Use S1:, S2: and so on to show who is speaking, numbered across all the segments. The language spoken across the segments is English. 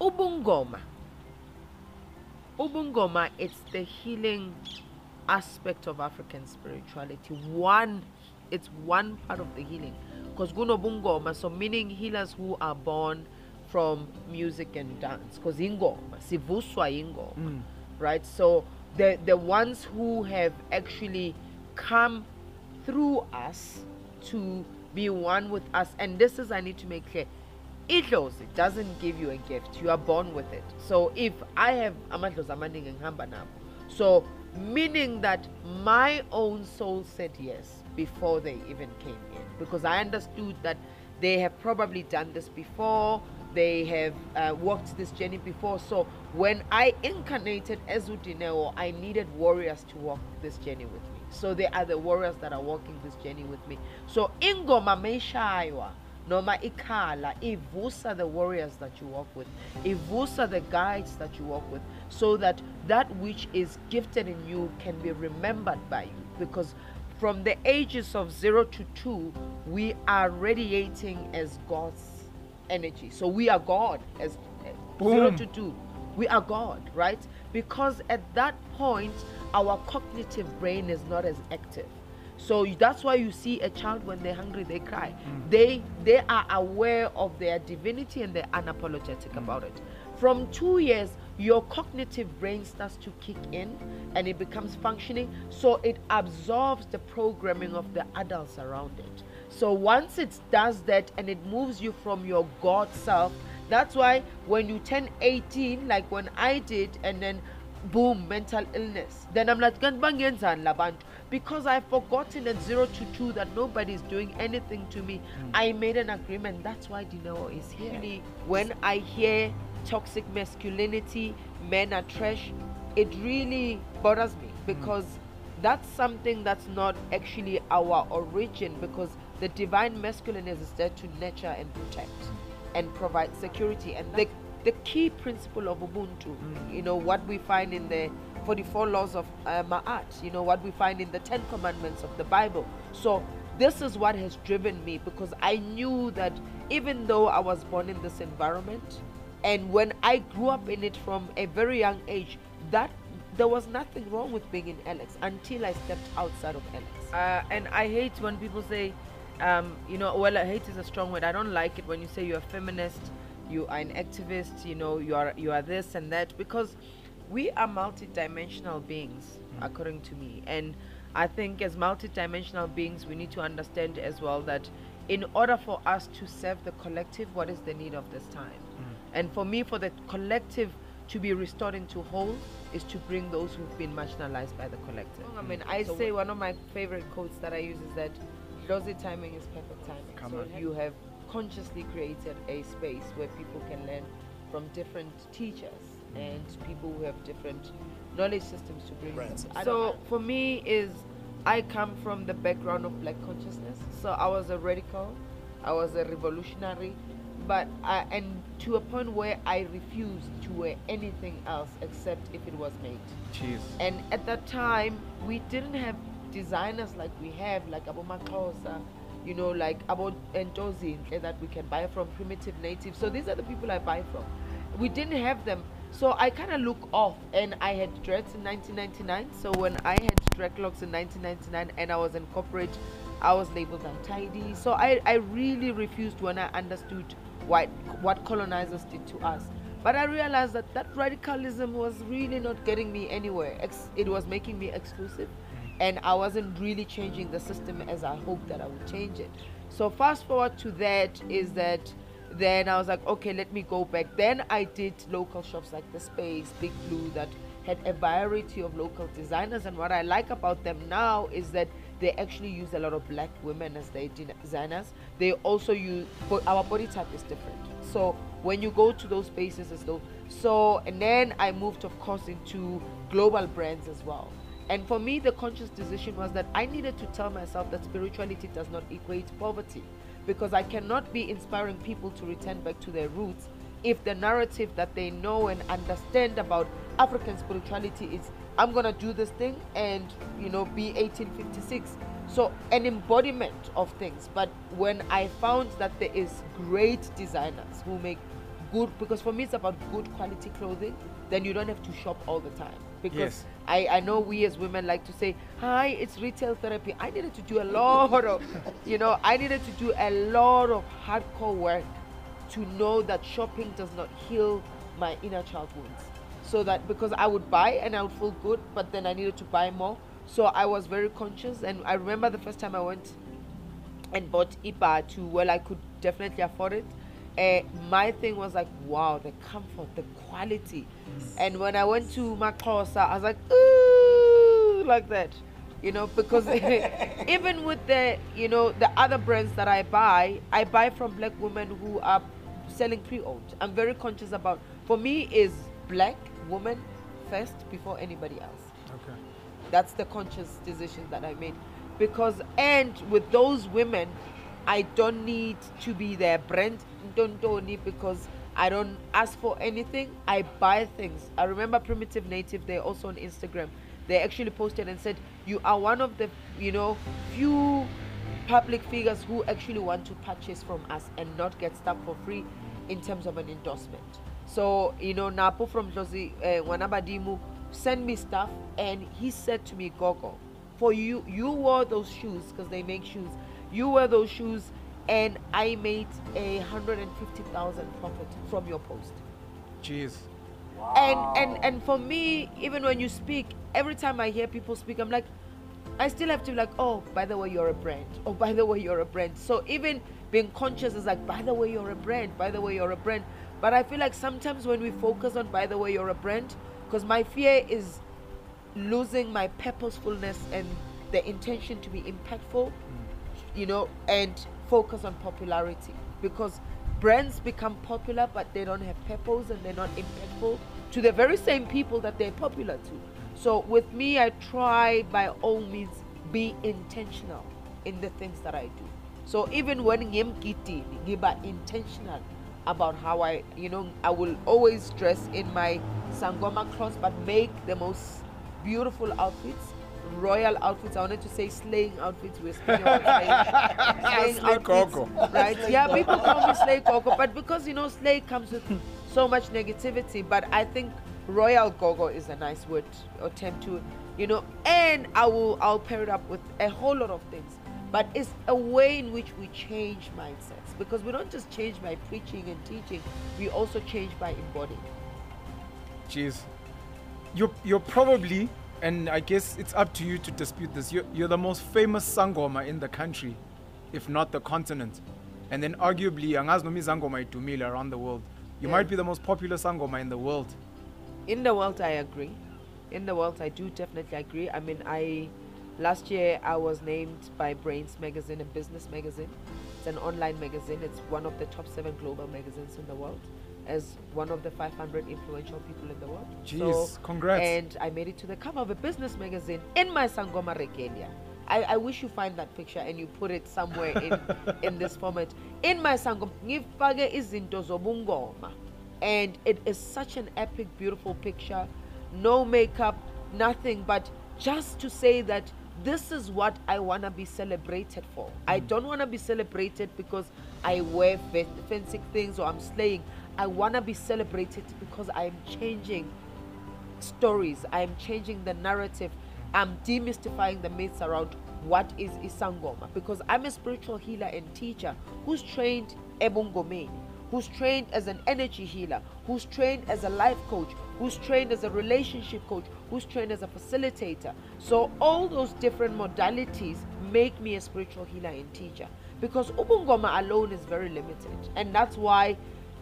S1: ubungoma. Ubungoma it's the healing aspect of african spirituality. One it's one part of the healing. Because kunobungoma so meaning healers who are born from music and dance. Because ingoma sivuswa ingoma mm. right? So the the ones who have actually come through us to be one with us and this is i need to make clear idlozi doesn't give you a gift you are born with it. So if i have amadlozi amaningi ngihamba nabo. So meaning that my own soul said yes before they even came in. Because i understood that they have probably done this before they have uh, walked this journey before. So when i incarnated as udineo i needed warriors to walk this journey with me. So they are the warriors that are walking this journey with me. So ingoma meshaywa noma ikhala ivusa the warriors that you walk with ivusa the guides that you walk with so that that which is gifted in you can be remembered by you. Because from the ages of 0 to 2 we are radiating as god's energy. So we are god as uh, 0 to 2 we are god right? Because at that point our cognitive brain is not as active so that's why you see a child when they're hungry they cry. Mm. They they are aware of their divinity and they're unapologetic mm. about it. From two years your cognitive brain starts to kick in and it becomes functioning. So it absorbs the programming of the adults around it. So once it does that and it moves you from your god self that's why when you turn 18 like when i did and then boom mental illness. Then i'm like "Kanti bangenzani la bantu?" because i've forgotten at 0 to 2 that nobody's doing anything to me. Hmm. I made an agreement. That's why dineo is here. Really, when i hear toxic masculinity men are trash it really bothers me. Hmm. Because that's something that's not actually our origin. Because the divine masculine is there to nurture and protect and provide security. And the, the key principle of ubuntu you know what we find in the 44 laws of uh, ma'at you know what we find in the 10 commandments of the bible. So this is what has driven me because i knew that even though i was born in this environment and when i grew up in it from a very young age that there was nothing wrong with being in alex until i stepped outside of alex uh, and i hate when people say um, you know, well, hate is a strong word. I don't like it when you say you're a feminist, you are an activist, you know, you are you are this and that because we are multidimensional beings, mm. according to me. And I think as multidimensional beings, we need to understand as well that in order for us to serve the collective, what is the need of this time? Mm. And for me, for the collective to be restored into whole is to bring those who've been marginalized by the collective. Mm. I mean, I say one of my favorite quotes that I use is that Lousy timing is perfect timing.
S2: Come
S1: so
S2: on.
S1: you have consciously created a space where people can learn from different teachers mm-hmm. and people who have different knowledge systems to bring
S3: Right.
S1: So for me is I come from the background of black consciousness. So I was a radical, I was a revolutionary, but I, and to a point where I refused to wear anything else except if it was made.
S2: Jeez.
S1: And at that time, we didn't have designers like we have, like Abo MaXhosa, you know, like Abo Entozi that we can buy from Primitive Native. So these are the people I buy from. We didn't have them. So I kind of look off, and I had dreads in 1999. So when I had dreadlocks in 1999 and I was in corporate, I was labeled untidy. So I, I really refused when I understood what, what colonizers did to us. But I realized that that radicalism was really not getting me anywhere. It was making me exclusive, and I wasn't really changing the system as I hoped that I would change it. So fast forward to that is that then I was like, okay, let me go back. Then I did local shops like the Space, Big Blue, that had a variety of local designers. And what I like about them now is that they actually use a lot of black women as their designers. They also use, but our body type is different. So when you go to those spaces, as though, so, and then I moved, of course, into global brands as well. And for me, the conscious decision was that I needed to tell myself that spirituality does not equate poverty because I cannot be inspiring people to return back to their roots if the narrative that they know and understand about African spirituality is I'm gonna do this thing and you know be 1856. So an embodiment of things. But when I found that there is great designers who make good because for me it's about good quality clothing then you don't have to shop all the time because
S2: Yes.
S1: I, I know we as women like to say hi it's retail therapy i needed to do a lot of you know i needed to do a lot of hardcore work to know that shopping does not heal my inner child wounds so that because i would buy and i would feel good but then i needed to buy more so i was very conscious and i remember the first time i went and bought IPA to well I could definitely afford it. Uh, my thing was like wow the comfort the quality and when I went to MaXhosa I was like ooh like that you know because even with the you know the other brands that I buy I buy from black women who are selling pre-owned I'm very conscious about for me is black woman first before anybody else
S2: Okay.
S1: that's the conscious decision that I made. Because, and with those women, I don't need to be their brand, don't don't need because I don't ask for anything. I buy things. I remember Primitive Native, they're also on Instagram. They actually posted and said, You are one of the, you know, few public figures who actually want to purchase from us and not get stuff for free in terms of an endorsement. So, you know, Napo from Josi uh, Wanabadimu sent me stuff and he said to me, Gogo, for you, you wore those shoes because they make shoes. You wear those shoes and I made a 150,000 profit from your post.
S2: Jeez.
S1: and and and for me even when you speak every time i hear people speak i'm like i still have to be like oh by the way you're a brand. Oh by the way you're a brand. So even being conscious is like by the way you're a brand. By the way you're a brand. But i feel like sometimes when we focus on by the way you're a brand because my fear is losing my purposefulness and the intention to be impactful you know, and focus on popularity because brands become popular but they don't have purpose and they're not impactful to the very same people that they're popular to. So with me, I try by all means be intentional in the things that I do. So even when ngimgidini, ngiba intentional about how I, you know, I will always dress in my sangoma clothes but make the most beautiful outfits royal outfits. I wanted to say slaying outfits. We're slaying, slaying
S2: Slay
S1: outfits,
S2: Coco.
S1: right? Yeah, people call me slay coco, but because you know slay comes with so much negativity. But I think royal gogo is a nice word or term to, you know. And I will I'll pair it up with a whole lot of things. But it's a way in which we change mindsets because we don't just change by preaching and teaching. We also change by embodying.
S2: Jeez. You're, you're probably, and I guess it's up to you to dispute this, you're, you're the most famous Sangoma in the country, if not the continent. And then arguably, angazi noma izangoma idumile around the world. You
S1: Yeah.
S2: might be the most popular Sangoma in the world.
S1: In the world, I agree. In the world, I do definitely agree. I mean, I last year I was named by Brainz Magazine, a business magazine. It's an online magazine. It's one of the top seven global magazines in the world, as one of the 500 influential people in the world.
S2: Jeez, congrats.
S1: And I made it to the cover of a business magazine in my Sangoma regalia. I, I wish you find that picture and you put it somewhere in, in this format. In my Sangoma, ngifake izinto zobungoma and it is such an epic beautiful picture no makeup nothing but just to say that this is what i want to be celebrated for i mm. don't want to be celebrated because i wear fa- fancy things or i'm slaying i want to be celebrated because i'm changing stories. I'm changing the narrative. I'm demystifying the myths around what is isangoma because i'm a spiritual healer and teacher who's trained ebongomeni who's trained as an energy healer who's trained as a life coach who's trained as a relationship coach who's trained as a facilitator. So all those different modalities make me a spiritual healer and teacher because ubungoma alone is very limited. And that's why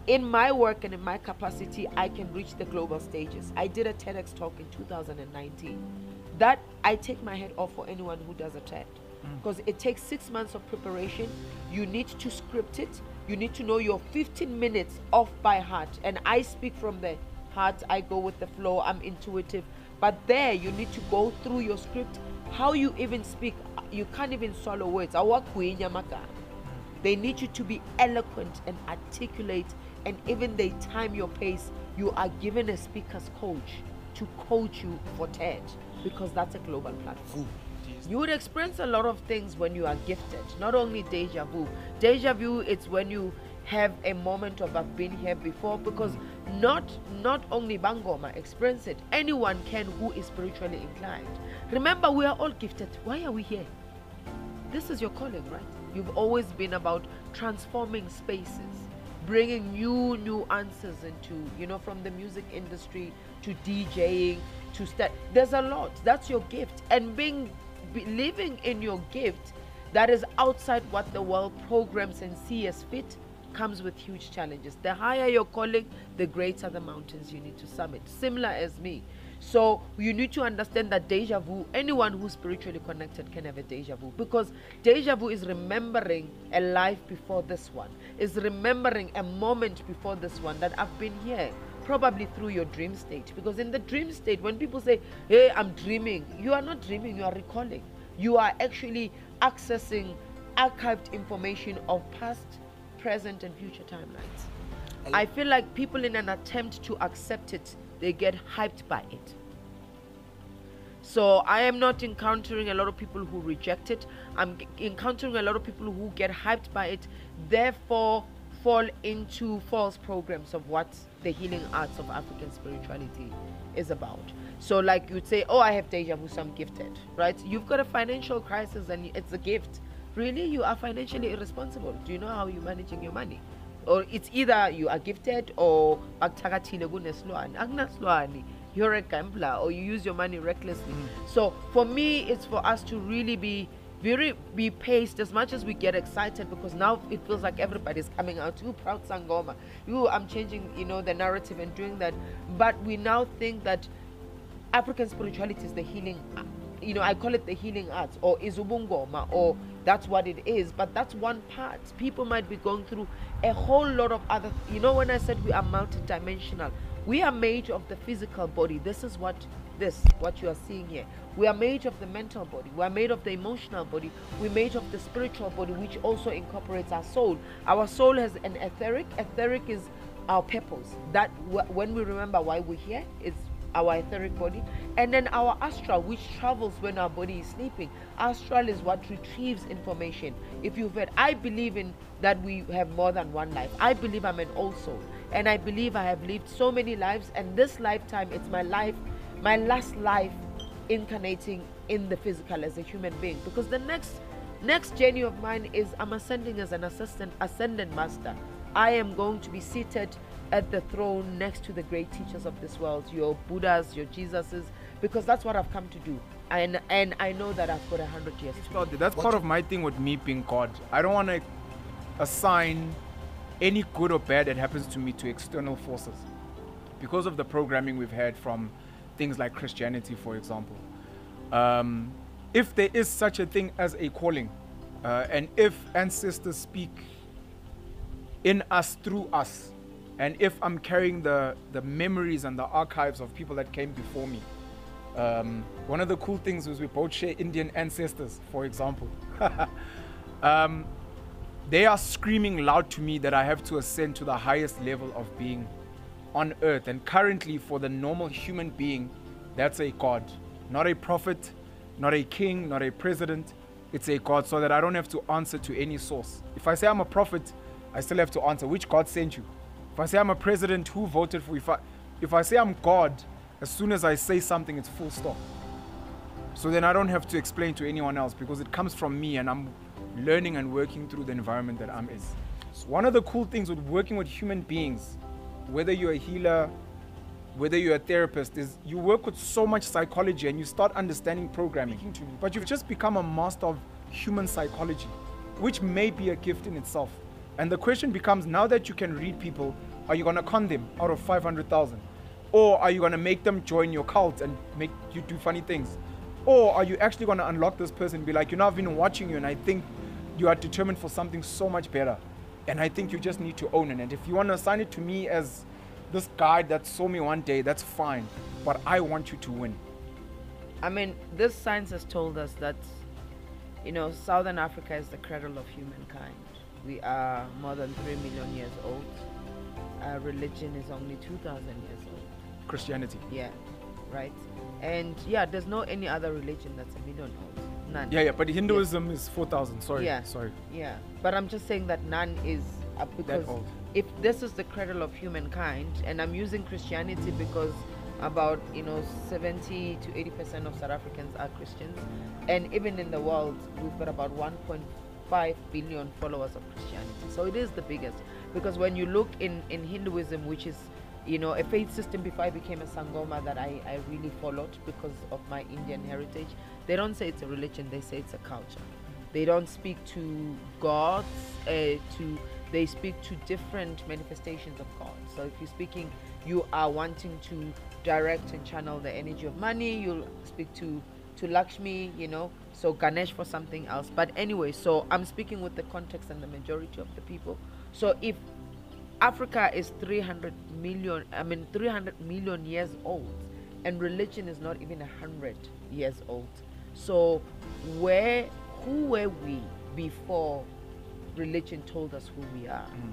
S1: in my work and in my capacity, I can reach the global stages. I did a TEDx talk in 2019. That I take my head off for anyone who does a TED mm. because it takes six months of preparation. You need to script it. You need to know your 15 minutes off by heart. And I speak from the heart. I go with the flow. I'm intuitive. But there, you need to go through your script. How you even speak, you can't even swallow words. Magama. Mm. They need you to be eloquent and articulate, and even they time your pace. You are given a speaker's coach to coach you for TED because that's a global platform. You would experience a lot of things when you are gifted, not only deja vu. Deja vu, it's when you have a moment of I've been here before because not not only Bangoma experience it, anyone can who is spiritually inclined. Remember, we are all gifted. Why are we here? This is your calling, right? You've always been about transforming spaces, bringing new new answers into, you know, from the music industry to DJing to start. There's a lot. That's your gift, and being be, living in your gift that is outside what the world programs and see as fit comes with huge challenges. The higher your calling, the greater the mountains you need to summit. Similar as me. So you need to understand that deja vu, anyone who's spiritually connected can have a deja vu because deja vu is remembering a life before this one, is remembering a moment before this one that I've been here, probably through your dream state. Because in the dream state, when people say, Hey, I'm dreaming, you are not dreaming, you are recalling. You are actually accessing archived information of past present and future timelines. I feel like people, in an attempt to accept it, they get hyped by it. So I am not encountering a lot of people who reject it. I'm encountering a lot of people who get hyped by it, therefore fall into false programs of what the healing arts of African spirituality is about. So, like you'd say, "Oh, I have deja vu, so I'm gifted," right? You've got a financial crisis, and it's a gift really you are financially irresponsible do you know how you're managing your money or it's either you are gifted or bakuthakathile kunesilwane. Akunasilwane you're a gambler or you use your money recklessly. Mm. So for me it's for us to really be very be paced as much as we get excited because now it feels like everybody's coming out. You proud sangoma. You i'm changing you know the narrative and doing that. But we now think that African spirituality is the healing, you know, I call it the healing arts or izubungoma or that's what it is, but that's one part. People might be going through a whole lot of other, you know, when I said we are multidimensional, we are made of the physical body. This is what this, what you are seeing here. We are made of the mental body. We are made of the emotional body. We're made of the spiritual body, which also incorporates our soul. Our soul has an etheric. Etheric is our purpose. That wh- when we remember why we're here, is our etheric body, and then our astral, which travels when our body is sleeping. Astral is what retrieves information. If you've heard, I believe in that we have more than one life. I believe I'm an old soul, and I believe I have lived so many lives, and this lifetime, it's my life, my last life, incarnating in the physical as a human being. Because the next next journey of mine is I'm ascending as an assistant, ascendant master. I am going to be seated at the throne next to the great teachers of this world, your Buddhas, your Jesuses, because that's what I've come to do. And and I know that I've got a hundred years
S2: that's part of my thing with me being God. I don't want to assign any good or bad that happens to me to external forces because of the programming we've had from things like Christianity, for example. Um, if there is such a thing as a calling, uh, and if ancestors speak in us through us, and if I'm carrying the, the memories and the archives of people that came before me, um, one of the cool things was we both share Indian ancestors, for example. um, they are screaming loud to me that I have to ascend to the highest level of being on earth. And currently, for the normal human being, that's a God, not a prophet, not a king, not a president. It's a God, so that I don't have to answer to any source. If I say I'm a prophet, I still have to answer which God sent you. If I say I'm a president, who voted for? If I, if I say I'm God, as soon as I say something, it's full stop. So then I don't have to explain to anyone else because it comes from me and I'm learning and working through the environment that I'm in. So one of the cool things with working with human beings, whether you're a healer, whether you're a therapist, is you work with so much psychology and you start understanding programming. But you've just become a master of human psychology, which may be a gift in itself. And the question becomes now that you can read people, are you going to con them out of 500,000? Or are you going to make them join your cult and make you do funny things? Or are you actually going to unlock this person and be like, you know, I've been watching you and I think you are determined for something so much better. And I think you just need to own it. And if you want to assign it to me as this guy that saw me one day, that's fine. But I want you to win.
S1: I mean, this science has told us that, you know, Southern Africa is the cradle of humankind. We are more than 3 million years old. Our religion is only 2,000 years old.
S2: Christianity.
S1: Yeah, right? And yeah, there's no any other religion that's a million old. None.
S2: Yeah, yeah, but Hinduism is 4,000. Sorry.
S1: Yeah.
S2: Sorry.
S1: Yeah, but I'm just saying that none is uh, because
S2: old.
S1: if this is the cradle of humankind, and I'm using Christianity because about you know 70 to 80 percent of South Africans are Christians, and even in the world we've got about 1.5 billion followers of Christianity. So it is the biggest because when you look in in Hinduism, which is you know a faith system before I became a Sangoma that I, I really followed because of my Indian heritage, they don't say it's a religion; they say it's a culture. They don't speak to gods. Uh, to they speak to different manifestations of God. So if you're speaking, you are wanting to direct and channel the energy of money. You'll speak to to Lakshmi, you know, so Ganesh for something else. But anyway, so I'm speaking with the context and the majority of the people. So if Africa is 300 million, I mean 300 million years old, and religion is not even 100 years old. So where, who were we before religion told us who we are? Mm.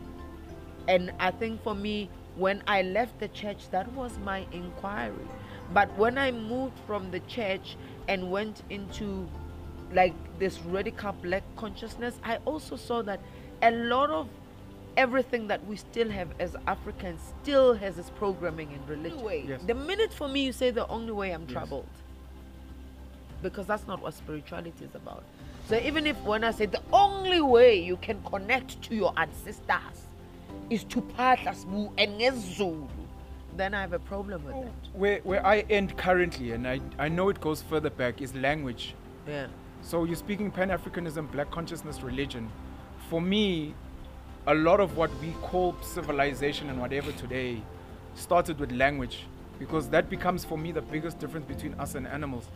S1: And I think for me, when I left the church, that was my inquiry. But when I moved from the church and went into like this radical black consciousness, I also saw that a lot of everything that we still have as Africans still has its programming in religion.
S2: Yes.
S1: The minute for me you say the only way I'm
S2: Yes.
S1: troubled, because that's not what spirituality is about. So even if when I say the only way you can connect to your ancestors is to phahla sbu and ngesiZulu, then I have a problem with oh, that.
S2: Where where I end currently, and I I know it goes further back, is language.
S1: Yeah.
S2: So you're speaking Pan Africanism, Black consciousness, religion. For me, a lot of what we call civilization and whatever today started with language, because that becomes for me the biggest difference between us and animals.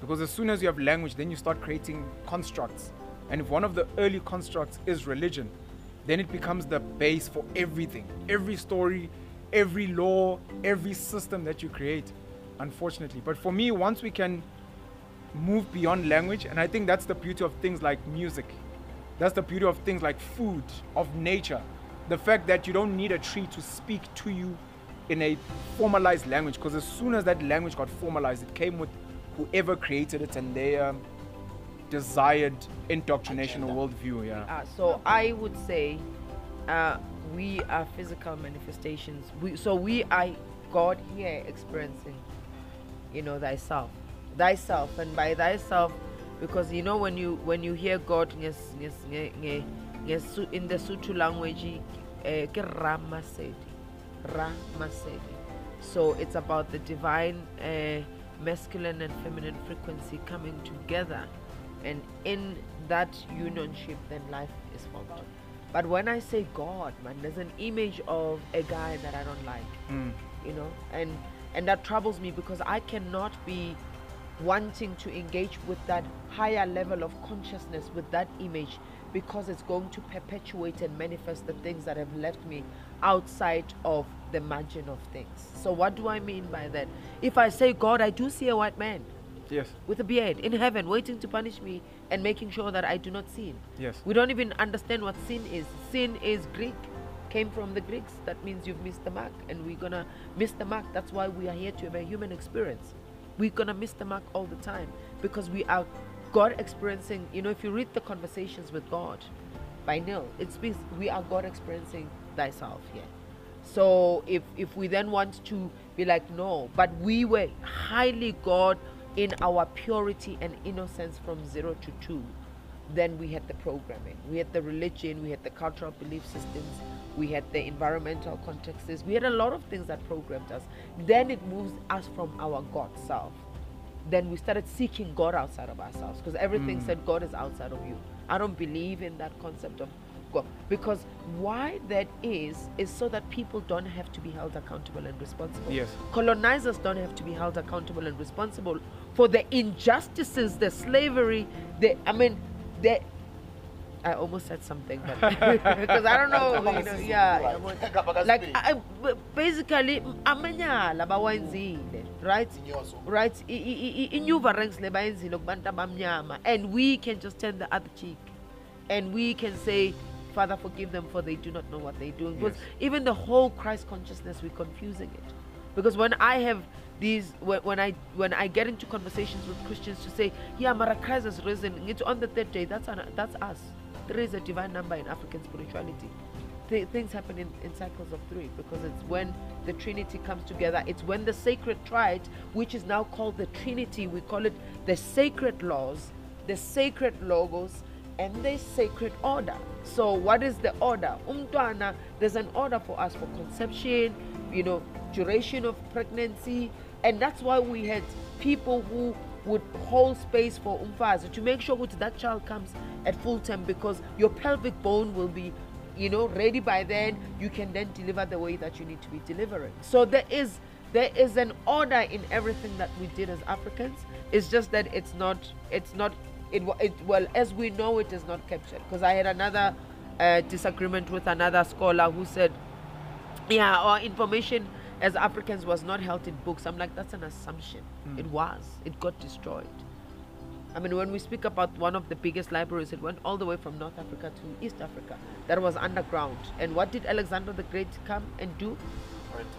S2: Because as soon as you have language, then you start creating constructs, and if one of the early constructs is religion, then it becomes the base for everything, every story, every law, every system that you create. Unfortunately, but for me, once we can move beyond language and i think that's the beauty of things like music. That's the beauty of things like food of nature. The fact that you don't need a tree to speak to you in a formalized language because as soon as that language got formalized it came with whoever created it and their desired indoctrination or worldview yeah.
S1: Uh, so I would say uh, we are physical manifestations. We, so we are God here experiencing, you know, thyself, thyself, and by thyself, because you know when you when you hear God in the Sotho language, eh, ke Ramasedi, Ramasedi. So it's about the divine uh, masculine and feminine frequency coming together and in that unionship then life is formed but when i say god man there's an image of a guy that i don't like
S2: Mm.
S1: you know and and that troubles me because i cannot be wanting to engage with that higher level of consciousness with that image because it's going to perpetuate and manifest the things that have left me outside of the margin of things so what do i mean by that if i say god i do see a white man
S2: yes
S1: with a beard in heaven waiting to punish me and making sure that I do not sin.
S2: yes
S1: We don't even understand what sin is. Sin is Greek, came from the Greeks. That means you've missed the mark, and we're gonna miss the mark. That's why we are here to have a human experience. We're gonna miss the mark all the time because we are God experiencing. You know, if you read the conversations with God by Neale, it speaks. We are God experiencing thyself here. So if if we then want to be like no, but we were highly God in our purity and innocence from zero to two, then we had the programming, we had the religion, we had the cultural belief systems, we had the environmental contexts, we had a lot of things that programmed us. Then it moves us from our God self. Then we started seeking God outside of ourselves because everything
S2: Mm.
S1: said God is outside of you. I don't believe in that concept of God because why that is is so that people don't have to be held accountable and responsible.
S2: Yes.
S1: Colonizers don't have to be held accountable and responsible for the injustices, the slavery, the I mean, the I almost said something, but because I don't know, you know, yeah, yeah, like I, basically amanyala bawenzile, right? Right inyuva ranks le bayenzile kubantu abamnyama and we can just turn the other cheek and we can say father forgive them for they do not know what they're doing. Because
S2: Yes.
S1: even the whole christ consciousness we're confusing it. Because when i have these when, when i when i get into conversations with christians to say yeah mara christ has risen it's on the third day that's an, that's us there is a divine number in african spirituality th- things happen in, in cycles of three because it's when the Trinity comes together. It's when the sacred triad, which is now called the Trinity, we call it the sacred laws, the sacred logos, and the sacred order. So, what is the order? Umtwana, there's an order for us for conception, you know, duration of pregnancy, and that's why we had people who would hold space for umfazi to make sure that that child comes at full term because your pelvic bone will be you know ready by then. You can then deliver the way that you need to be delivering. So there is there is an order in everything that we did as africans. It's just that it's not it's not it, it well as we know it is not captured. Because i had another uh, disagreement with another scholar who said yeah our information as africans was not held in books i'm like that's an assumption
S2: Mm.
S1: it was it got destroyed I mean, when we speak about one of the biggest libraries, it went all the way from North Africa to East Africa. That was underground. And what did Alexander the Great come and do?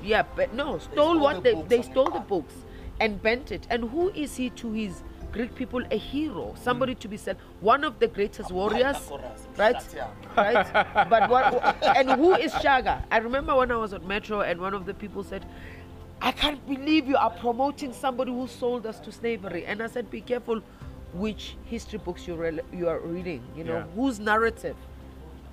S1: Yeah, but no, stole
S3: stole
S1: what
S3: the
S1: they they stole the books and bent it. And who is he to his Greek people? A hero, somebody to be said, one of the greatest warriors, right? Right? But what? And who is Shaka? I remember when I was at Metro, and one of the people said, "I can't believe you are promoting somebody who sold us to slavery." And I said, "Be careful which history books you re- you are reading. You know
S2: Yeah.
S1: whose narrative."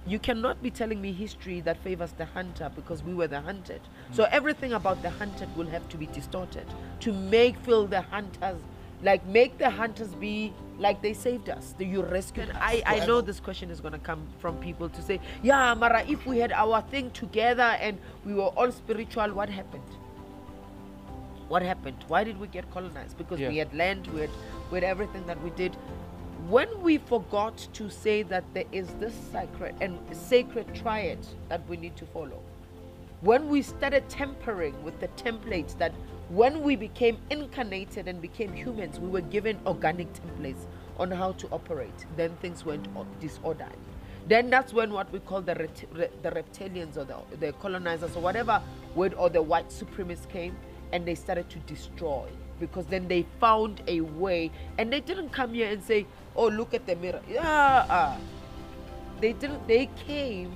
S1: You cannot be telling me history that favors the hunter because we were the hunted. So everything about the hunted will have to be distorted to make feel the hunters like make the hunters be like they saved us. The you rescued. I I know this question is gonna come from people to say, yeah, Mara, if we had our thing together and we were all spiritual, what happened? What happened? Why did we get colonized? Because we had land, we had, we had everything that we did. When we forgot to say that there is this sacred and sacred triad that we need to follow, when we started tampering with the templates that when we became incarnated and became humans, we were given organic templates on how to operate, then things went disordered. Then that's when what we call the, the reptilians or the, the colonizers or whatever word or the white supremacists came and they started to destroy because then they found a way and they didn't come here and say, oh, look at the mirror. Yeah, they didn't they came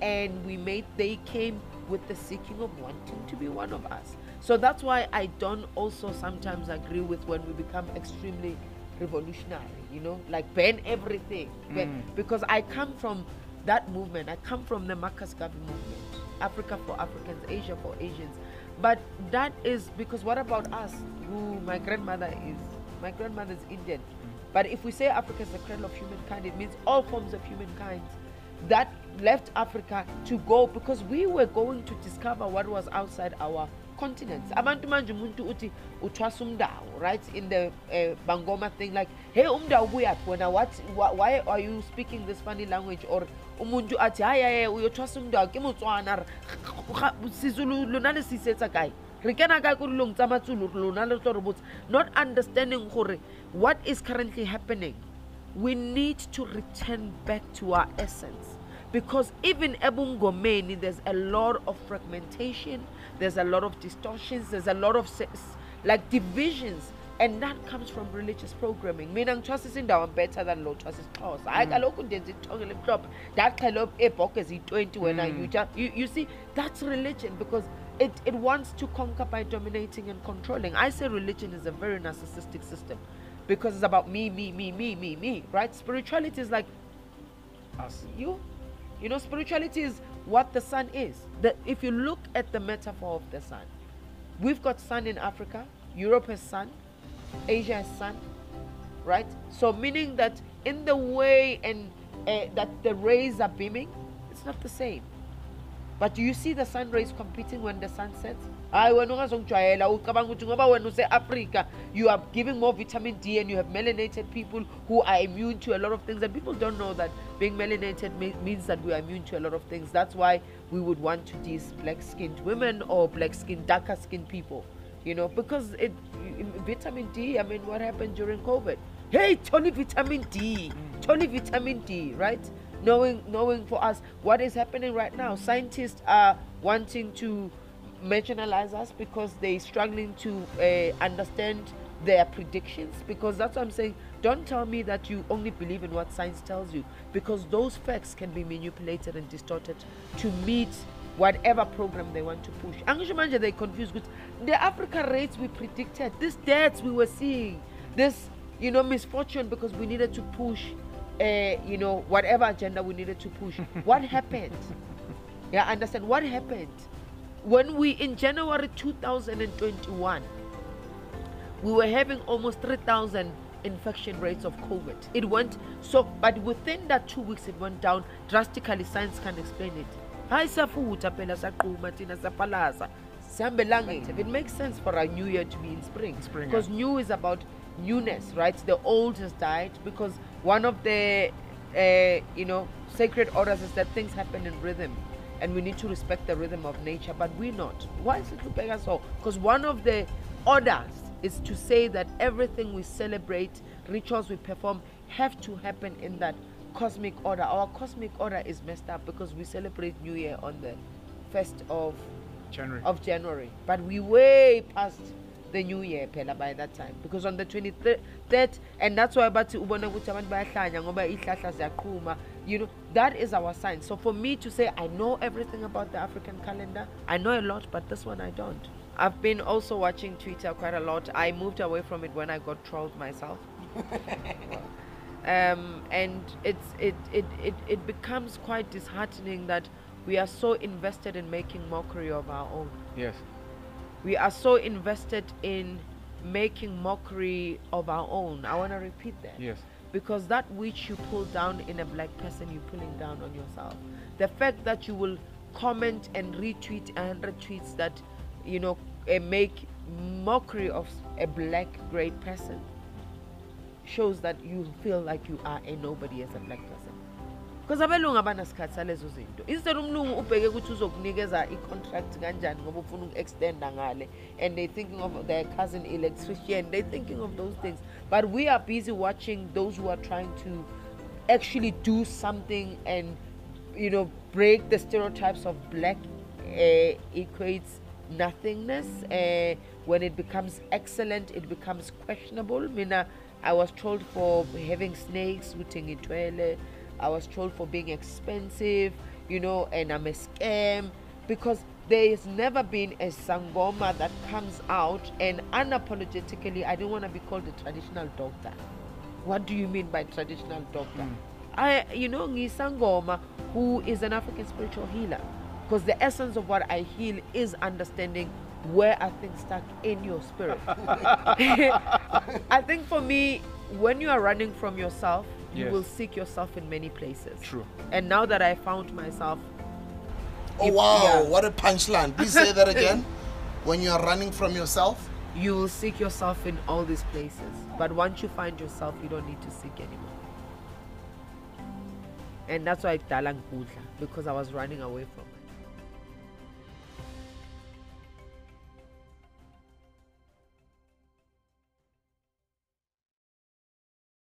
S1: and we made they came with the seeking of wanting to be one of us so that's why i don't also sometimes agree with when we become extremely revolutionary you know like ban everything. Ban- mm. because i come from that movement. I come from the marcus garvey movement. Africa for africans asia for asians. But that is because what about us who my grandmother is? My grandmother is indian. Mm. But if we say Africa is the cradle of humankind, it means all forms of humankind that left Africa to go because we were going to discover what was outside our continents. Abantu manje umuntu uthi uthwasa umdawu, right? In the uh, Bangoma thing, like, hey, umdawu buyaphi wena? What? Why are you speaking this funny language? Or umuntu athi hayi hayi uyothwasa umdawu ke motswana sizulu lona le se isetsa kae re kena kae ko dilong tsa matsolo lona le tlo re botsa not understanding gore what is currently happening we need to return back to our essence because even ebungomeni there's a lot of fragmentation there's a lot of distortions there's a lot of like divisions and that comes from religious programming. Mina ngithwasisa indawo I'm better than lo thwasa isixhosa hayi mm. kaloku ndenza ithonge lemhlophe ndaxhela ebhoke eziyi-20 wena mm. you just you, you see that's religion because it, it wants to conquer by dominating and controlling. I say religion is a very narcissistic system because it's about me me me me me me right? Spirituality is like
S2: Us.
S1: you. You know spirituality is what the sun is. The, if you look at the metaphor of the sun we've got sun in africa europe has sun asia has sun right? So meaning that in the way and uh, that the rays are beaming it's not the same. But do you see the sun rays competing when the sun sets hayi wena ungazongijwayela. Ucabanga ukuthi ngoba wena use-africa you are giving more vitamin d and you have melanated people who are immune to a lot of things. And people don't know that being melanated means that we are immune to a lot of things. That's why we would want to tease black skinned women or black skinned darker skinned people you know? Because it vitamin d i mean what happened during covid? Hey tony vitamin d. Tony vitamin d right? Knowing knowing for us what is happening right now. Scientists are wanting to marginalize us because they're struggling to uh, understand their predictions because that's what I'm saying. Don't tell me that you only believe in what science tells you because those facts can be manipulated and distorted to meet whatever program they want to push. Angisho manje they confuse with the Africa rates we predicted, these deaths we were seeing, this you know misfortune because we needed to push uh, you know whatever agenda we needed to push. what happened? Yeah, understand what happened when we in January 2021 we were having almost 3,000 infection rates of COVID. It went so, but within that two weeks, it went down drastically. Science can explain it. Hayi siyafutha phela saqhuma thina sapalaza sihambe elangeni. It makes sense for our new year to be in spring.
S2: Spring,
S1: Because new is about newness, right? The old has died because one of the, uh, you know, sacred orders is that things happen in rhythm. And we need to respect the rhythm of nature, but we're not. Why is it Lupega so? Because one of the orders is to say that everything we celebrate, rituals we perform, have to happen in that cosmic order. Our cosmic order is messed up because we celebrate New Year on the first of
S2: January.
S1: of January. But we way past the new year phela by that time because on the 23rd and that's why bathi ubona ukuthi abantu bayahlanya ngoba ihlahla ziyaqhuma you know that is our sign. So for me to say i know everything about the african calendar i know a lot but this one i don't. I've been also watching twitter quite a lot. I moved away from it when i got trolled myself. Um, and it's it, it, it, it becomes quite disheartening that we are so invested in making mockery of our own.
S2: Yes.
S1: we are so invested in making mockery of our own. I want to repeat that.
S2: Yes.
S1: Because that which you pull down in a black person, you're pulling down on yourself. The fact that you will comment and retweet a hundred tweets that, you know, uh, make mockery of a black great person shows that you feel like you are a nobody as a black person. Because abelungu abanasikhathi salezo zinto. Instead umlungu ubheke ukuthi uzokunikeza i-contract kanjani ngoba ufuna uku-extenda ngale. And they thinking of their cousin electrician they thinking of those things. But we are busy watching those who are trying to actually do something and you know break the stereotypes of black uh, equates nothingness. Uh, when it becomes excellent it becomes questionable. Mina i was told for having snakes utengitwele I was trolled for being expensive, you know, and I'm a scam because there has never been a sangoma that comes out and unapologetically, I don't want to be called a traditional doctor. What do you mean by traditional doctor? Hmm. I, you know, Ngisangoma, who is an African spiritual healer, because the essence of what I heal is understanding where are things stuck in your spirit. I think for me, when you are running from yourself, you
S2: Yes.
S1: will seek yourself in many places.
S2: True.
S1: And now that I found myself,
S3: Oh
S1: If-
S3: wow,
S1: yeah.
S3: what a punchline. Please say that again. When you are running from yourself,
S1: you will seek yourself in all these places. But once you find yourself, you don't need to seek anymore. And that's why Dalang Kudla, because I was running away from myself.